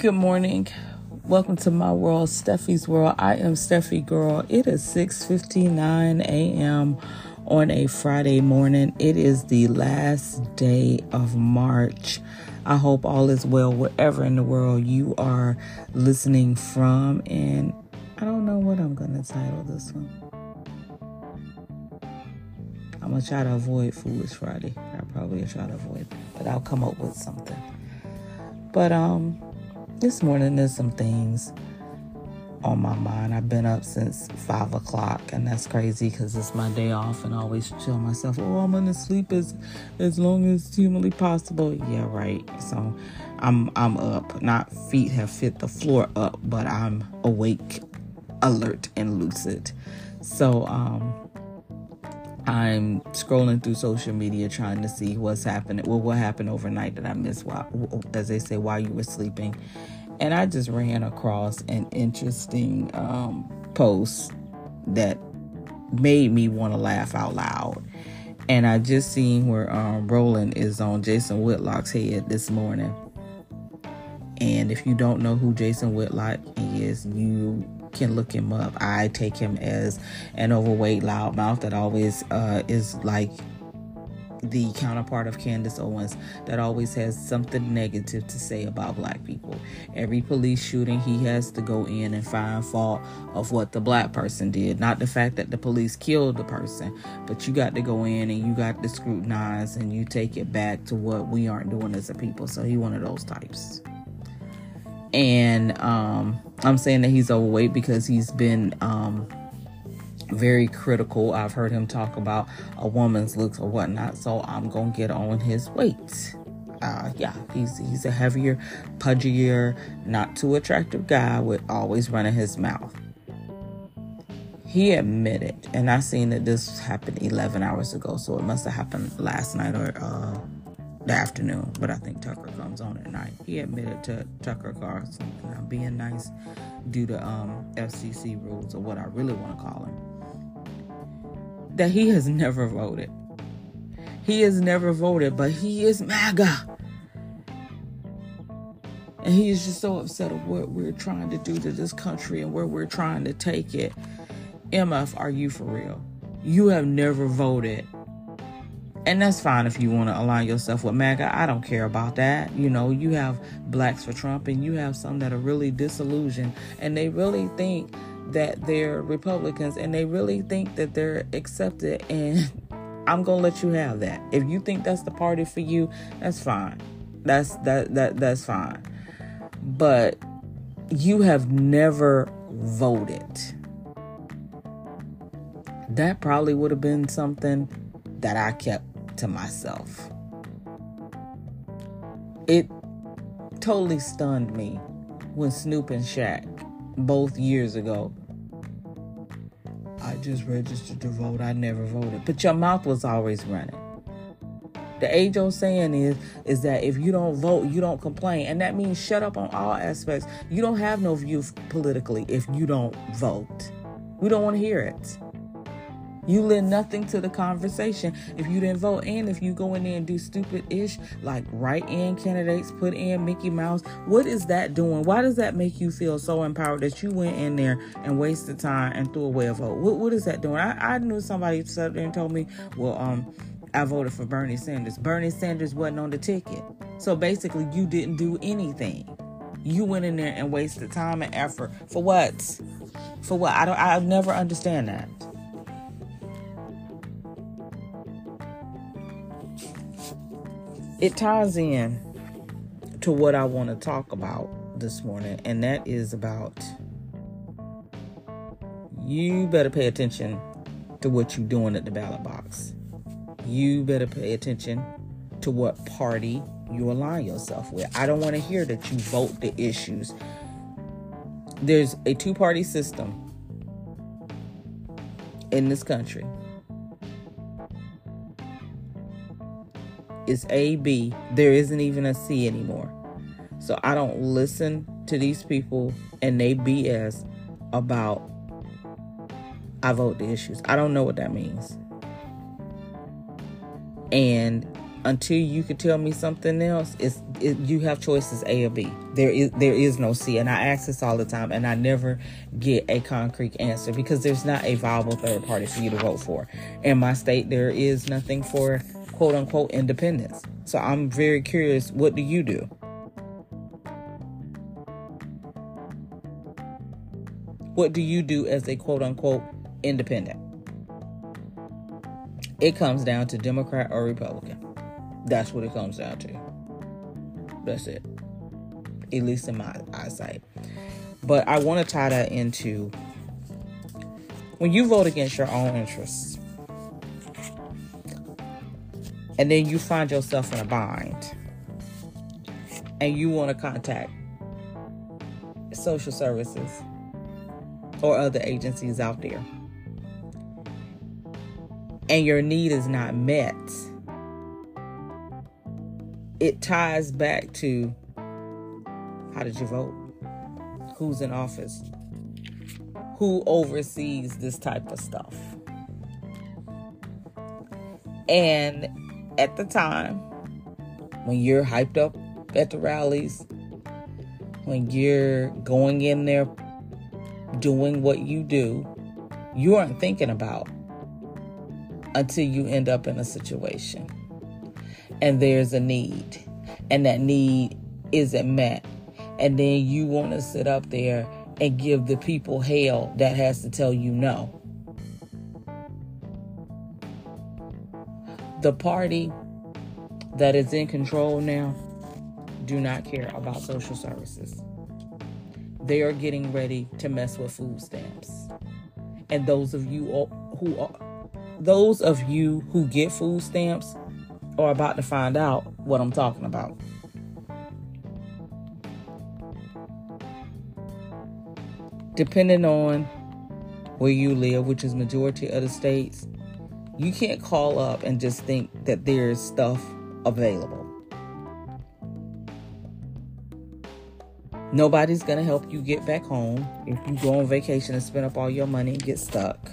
Good morning. Welcome to my world, Steffi's world. I am Steffi Girl. It is 6:59 a.m. on a Friday morning. It is the last day of March. I hope all is well wherever in the world you are listening from and I don't know what I'm going to title this one. I'm going to try to avoid Foolish Friday. I probably try to avoid, but I'll come up with something. But um this morning there's some things on my mind. I've been up since five o'clock, and that's crazy because it's my day off, and I always tell myself, "Oh, I'm gonna sleep as as long as humanly possible." Yeah, right. So I'm I'm up. Not feet have fit the floor up, but I'm awake, alert, and lucid. So um. I'm scrolling through social media trying to see what's happening. Well, what happened overnight that I missed while, as they say, while you were sleeping. And I just ran across an interesting um, post that made me want to laugh out loud. And I just seen where um, Roland is on Jason Whitlock's head this morning. And if you don't know who Jason Whitlock is, you can look him up. I take him as an overweight loudmouth that always uh, is like the counterpart of Candace Owens that always has something negative to say about black people. Every police shooting, he has to go in and find fault of what the black person did, not the fact that the police killed the person, but you got to go in and you got to scrutinize and you take it back to what we aren't doing as a people. So he one of those types and um, I'm saying that he's overweight because he's been um, very critical. I've heard him talk about a woman's looks or whatnot, so I'm gonna get on his weight. Uh, yeah, he's he's a heavier, pudgier, not too attractive guy with always running his mouth. He admitted, and I seen that this happened 11 hours ago, so it must have happened last night or uh, the afternoon, but I think Tucker comes on at night. He admitted to Tucker Carlson uh, being nice due to um, FCC rules, or what I really want to call him, that he has never voted. He has never voted, but he is MAGA. And he is just so upset of what we're trying to do to this country and where we're trying to take it. MF, are you for real? You have never voted and that's fine if you want to align yourself with MAGA. I don't care about that. You know, you have blacks for Trump, and you have some that are really disillusioned, and they really think that they're Republicans, and they really think that they're accepted. And I'm gonna let you have that. If you think that's the party for you, that's fine. That's that that that's fine. But you have never voted. That probably would have been something that I kept to myself. It totally stunned me when Snoop and Shaq, both years ago, I just registered to vote. I never voted. But your mouth was always running. The age old saying is is that if you don't vote, you don't complain. And that means shut up on all aspects. You don't have no view politically if you don't vote. We don't want to hear it. You lend nothing to the conversation if you didn't vote. And if you go in there and do stupid ish, like write in candidates, put in Mickey Mouse, what is that doing? Why does that make you feel so empowered that you went in there and wasted time and threw away a vote? What, what is that doing? I, I knew somebody sat there and told me, well, um, I voted for Bernie Sanders. Bernie Sanders wasn't on the ticket. So basically, you didn't do anything. You went in there and wasted time and effort for what? For what? I don't. I never understand that. It ties in to what I want to talk about this morning, and that is about you better pay attention to what you're doing at the ballot box. You better pay attention to what party you align yourself with. I don't want to hear that you vote the issues. There's a two party system in this country. It's A, B. There isn't even a C anymore. So I don't listen to these people and they BS about I vote the issues. I don't know what that means. And until you can tell me something else, it's it, you have choices A or B. There is there is no C, and I ask this all the time, and I never get a concrete answer because there's not a viable third party for you to vote for. In my state, there is nothing for quote unquote independents. So I'm very curious. What do you do? What do you do as a quote unquote independent? It comes down to Democrat or Republican. That's what it comes down to. That's it. At least in my eyesight. But I want to tie that into when you vote against your own interests and then you find yourself in a bind and you want to contact social services or other agencies out there and your need is not met it ties back to how did you vote? Who's in office? Who oversees this type of stuff? And at the time, when you're hyped up at the rallies, when you're going in there doing what you do, you aren't thinking about until you end up in a situation. And there's a need. And that need isn't met. And then you want to sit up there and give the people hell that has to tell you no the party that is in control now do not care about social services they are getting ready to mess with food stamps and those of you who are those of you who get food stamps are about to find out what I'm talking about. Depending on where you live, which is majority of the states, you can't call up and just think that there's stuff available. Nobody's going to help you get back home if you go on vacation and spend up all your money and get stuck.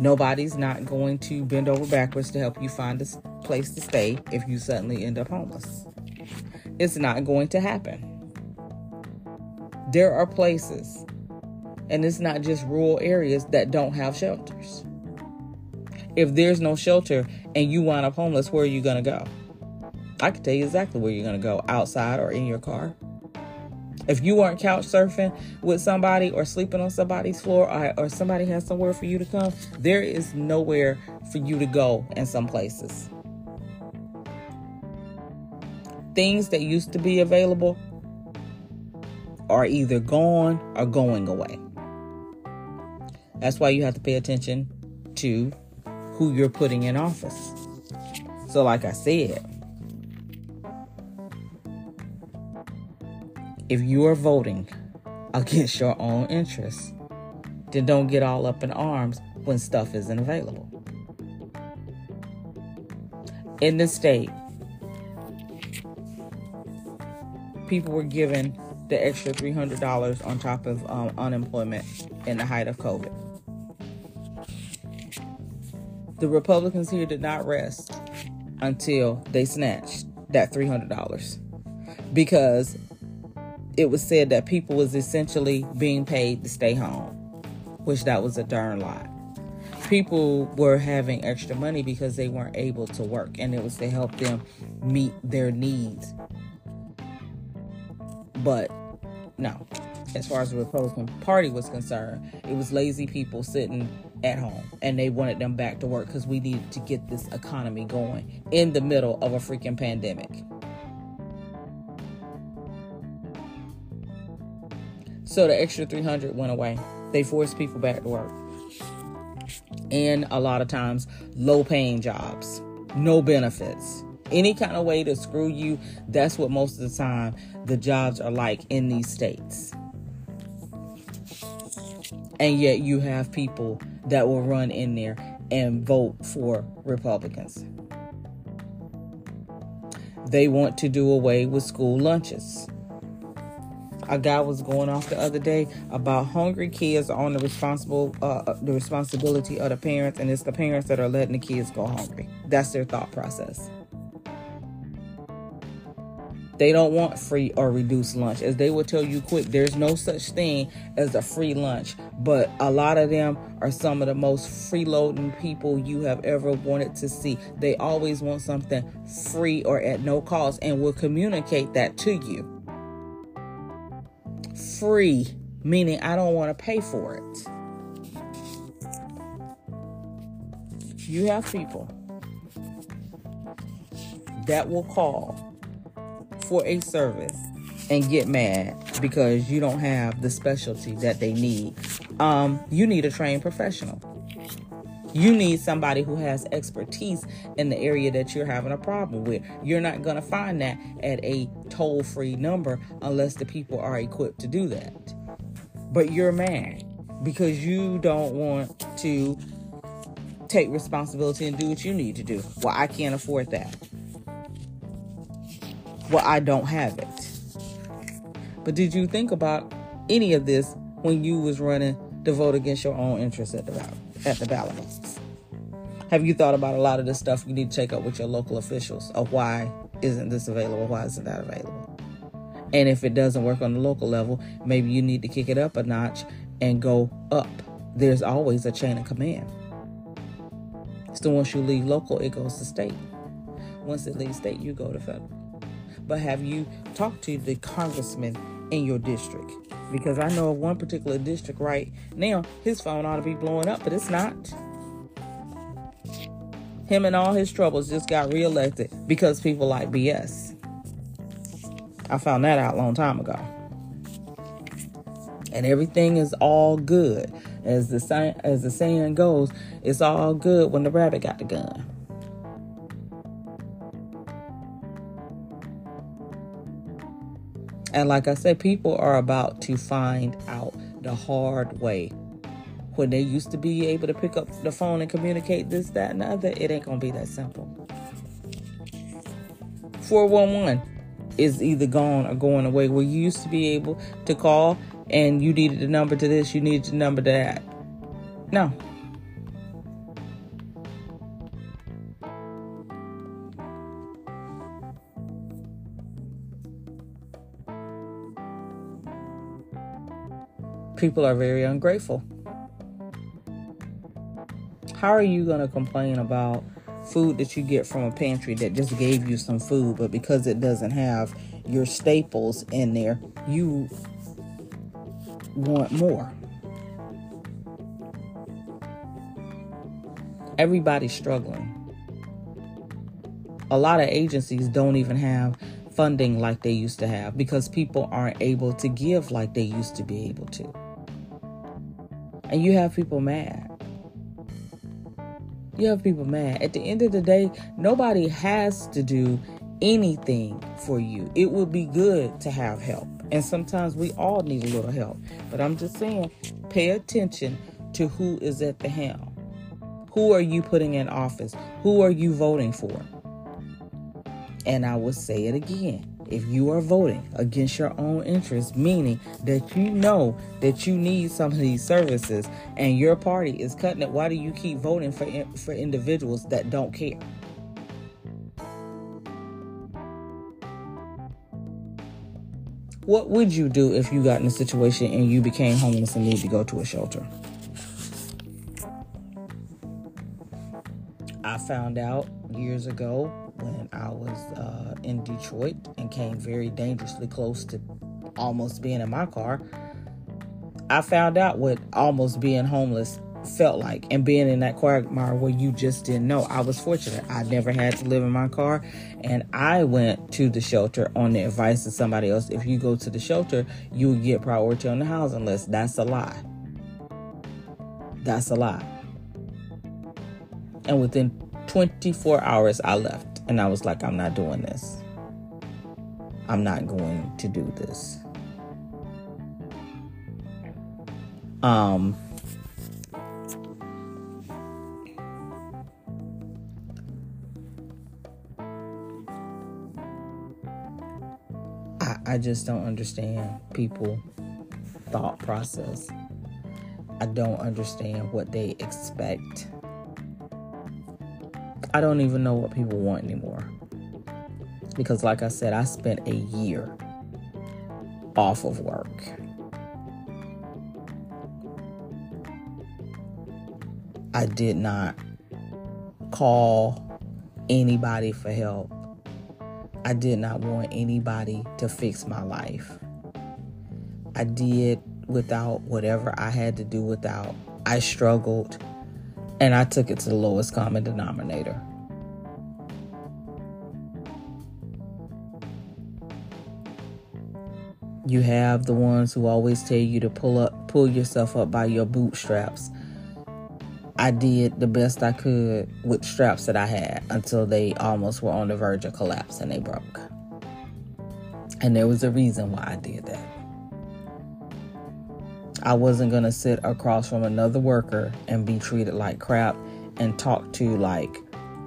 Nobody's not going to bend over backwards to help you find a place to stay if you suddenly end up homeless. It's not going to happen. There are places, and it's not just rural areas, that don't have shelters. If there's no shelter and you wind up homeless, where are you going to go? I can tell you exactly where you're going to go outside or in your car. If you aren't couch surfing with somebody or sleeping on somebody's floor or, or somebody has somewhere for you to come, there is nowhere for you to go in some places. Things that used to be available are either gone or going away. That's why you have to pay attention to who you're putting in office. So, like I said, If you are voting against your own interests, then don't get all up in arms when stuff isn't available. In the state, people were given the extra $300 on top of um, unemployment in the height of COVID. The Republicans here did not rest until they snatched that $300 because it was said that people was essentially being paid to stay home, which that was a darn lie. People were having extra money because they weren't able to work, and it was to help them meet their needs. But no, as far as the Republican Party was concerned, it was lazy people sitting at home and they wanted them back to work because we needed to get this economy going in the middle of a freaking pandemic. So the extra 300 went away. They forced people back to work. And a lot of times, low paying jobs, no benefits. Any kind of way to screw you, that's what most of the time the jobs are like in these states. And yet you have people that will run in there and vote for Republicans. They want to do away with school lunches a guy was going off the other day about hungry kids on the responsible uh, uh, the responsibility of the parents, and it's the parents that are letting the kids go hungry. That's their thought process. They don't want free or reduced lunch. As they will tell you quick, there's no such thing as a free lunch. But a lot of them are some of the most freeloading people you have ever wanted to see. They always want something free or at no cost and will communicate that to you. Free, meaning I don't want to pay for it. You have people that will call for a service and get mad because you don't have the specialty that they need. Um, you need a trained professional. You need somebody who has expertise in the area that you're having a problem with. You're not going to find that at a toll free number unless the people are equipped to do that. But you're mad because you don't want to take responsibility and do what you need to do. Well, I can't afford that well, I don't have it. But did you think about any of this when you was running to vote against your own interests at the ballot? At the ballot box? Have you thought about a lot of the stuff you need to take up with your local officials of why isn't this available? Why isn't that available? And if it doesn't work on the local level, maybe you need to kick it up a notch and go up. There's always a chain of command. So once you leave local, it goes to state. Once it leaves state, you go to federal but have you talked to the congressman in your district? Because I know of one particular district right now, his phone ought to be blowing up, but it's not. Him and all his troubles just got reelected because people like BS. I found that out a long time ago. And everything is all good. As the as the saying goes, it's all good when the rabbit got the gun. And like I said, people are about to find out the hard way. When they used to be able to pick up the phone and communicate this, that, and the other, it ain't gonna be that simple. 411 is either gone or going away. Where you used to be able to call and you needed the number to this, you needed the number to that. No, people are very ungrateful. How are you going to complain about food that you get from a pantry that just gave you some food, but because it doesn't have your staples in there, you want more? Everybody's struggling. A lot of agencies don't even have funding like they used to have because people aren't able to give like they used to be able to and you have people mad. You have people mad. At the end of the day, nobody has to do anything for you. It would be good to have help. And sometimes we all need a little help. But I'm just saying, pay attention to who is at the helm. Who are you putting in office? Who are you voting for? And I will say it again if you are voting against your own interests, meaning that you know that you need some of these services and your party is cutting it, why do you keep voting for, for individuals that don't care? What would you do if you got in a situation and you became homeless and need to go to a shelter? I found out years ago when I was uh, in Detroit and came very dangerously close to almost being in my car. I found out what almost being homeless felt like and being in that quagmire where you just didn't know. I was fortunate. I never had to live in my car and I went to the shelter on the advice of somebody else. If you go to the shelter, you will get priority on the housing list. That's a lie. That's a lie. And within 24 hours, I left. And I was like, I'm not doing this. I'm not going to do this. Um, I, I just don't understand people thought process. I don't understand what they expect I don't even know what people want anymore. because, like I said, I spent a year off of work. I did not call anybody for help. I did not want anybody to fix my life. I did without whatever I had to do without. I struggled and I took it to the lowest common denominator. You have the ones who always tell you to pull up pull yourself up by your bootstraps. I did the best I could with straps that I had until they almost were on the verge of collapse and they broke. And there was a reason why I did that. I wasn't going to sit across from another worker and be treated like crap and talk to like,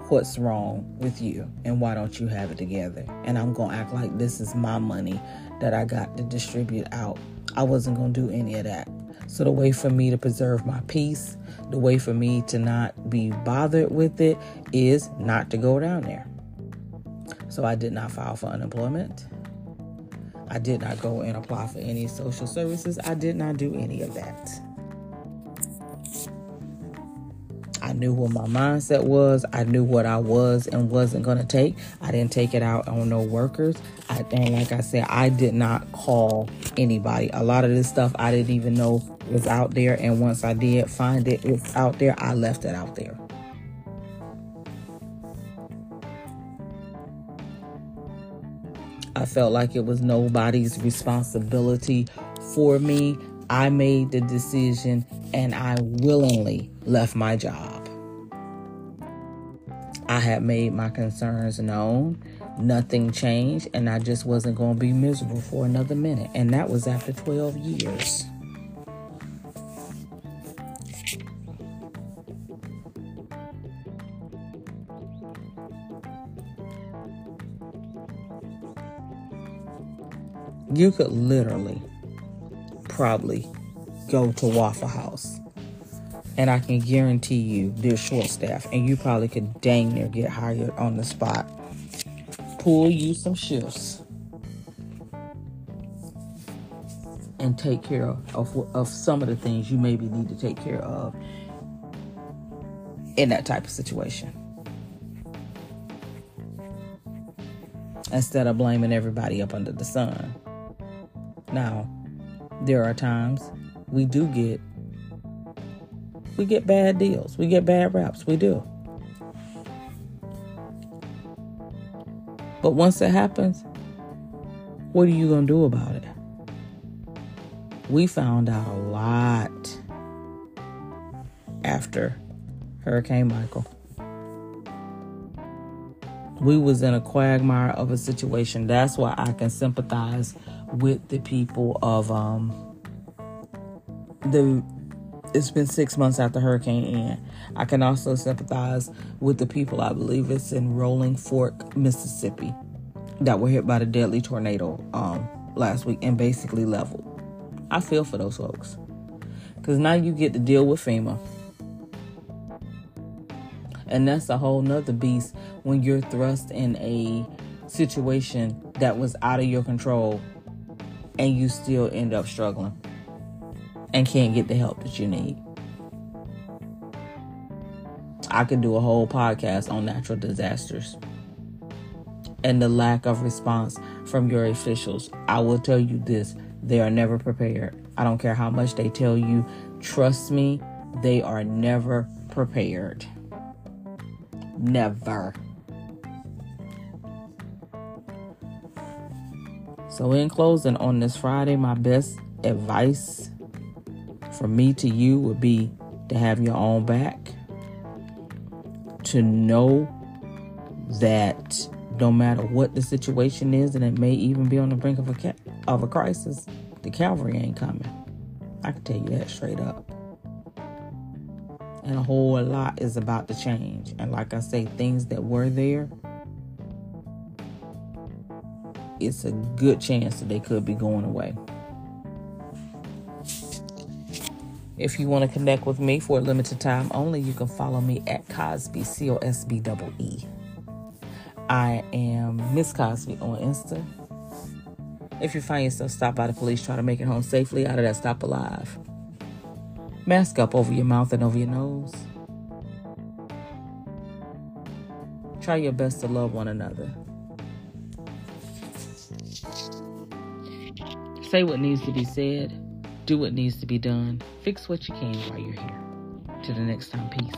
what's wrong with you and why don't you have it together? And I'm going to act like this is my money that I got to distribute out. I wasn't going to do any of that. So, the way for me to preserve my peace, the way for me to not be bothered with it is not to go down there. So, I did not file for unemployment. I did not go and apply for any social services. I did not do any of that. I knew what my mindset was. I knew what I was and wasn't going to take. I didn't take it out on no workers. I, and like I said, I did not call anybody. A lot of this stuff I didn't even know was out there. And once I did find it, it's out there, I left it out there. I felt like it was nobody's responsibility for me. I made the decision and I willingly left my job. I had made my concerns known. Nothing changed, and I just wasn't going to be miserable for another minute. And that was after 12 years. You could literally probably go to Waffle House. And I can guarantee you they're short staff and you probably could dang near get hired on the spot. Pull you some shifts and take care of, of, of some of the things you maybe need to take care of in that type of situation. Instead of blaming everybody up under the sun. Now, there are times we do get we get bad deals. We get bad raps. We do. But once it happens, what are you going to do about it? We found out a lot after Hurricane Michael. We was in a quagmire of a situation. That's why I can sympathize with the people of um the it's been six months after Hurricane Ian. I can also sympathize with the people, I believe it's in Rolling Fork, Mississippi, that were hit by the deadly tornado um, last week and basically leveled. I feel for those folks. Because now you get to deal with FEMA. And that's a whole nother beast when you're thrust in a situation that was out of your control and you still end up struggling and can't get the help that you need. I could do a whole podcast on natural disasters and the lack of response from your officials. I will tell you this they are never prepared. I don't care how much they tell you. Trust me, they are never prepared. Never. So, in closing, on this Friday, my best advice from me to you would be to have your own back, to know that no matter what the situation is, and it may even be on the brink of a ca- of a crisis, the cavalry ain't coming. I can tell you that straight up. And a whole lot is about to change. And like I say, things that were there it's a good chance that they could be going away. If you want to connect with me for a limited time only, you can follow me at Cosbee, C O S B E E. I am Miss Cosbee on Insta. If you find yourself stopped by the police, try to make it home safely out of that stop alive. Mask up over your mouth and over your nose. Try your best to love one another. Say what needs to be said, do what needs to be done, fix what you can while you're here. Till the next time, peace.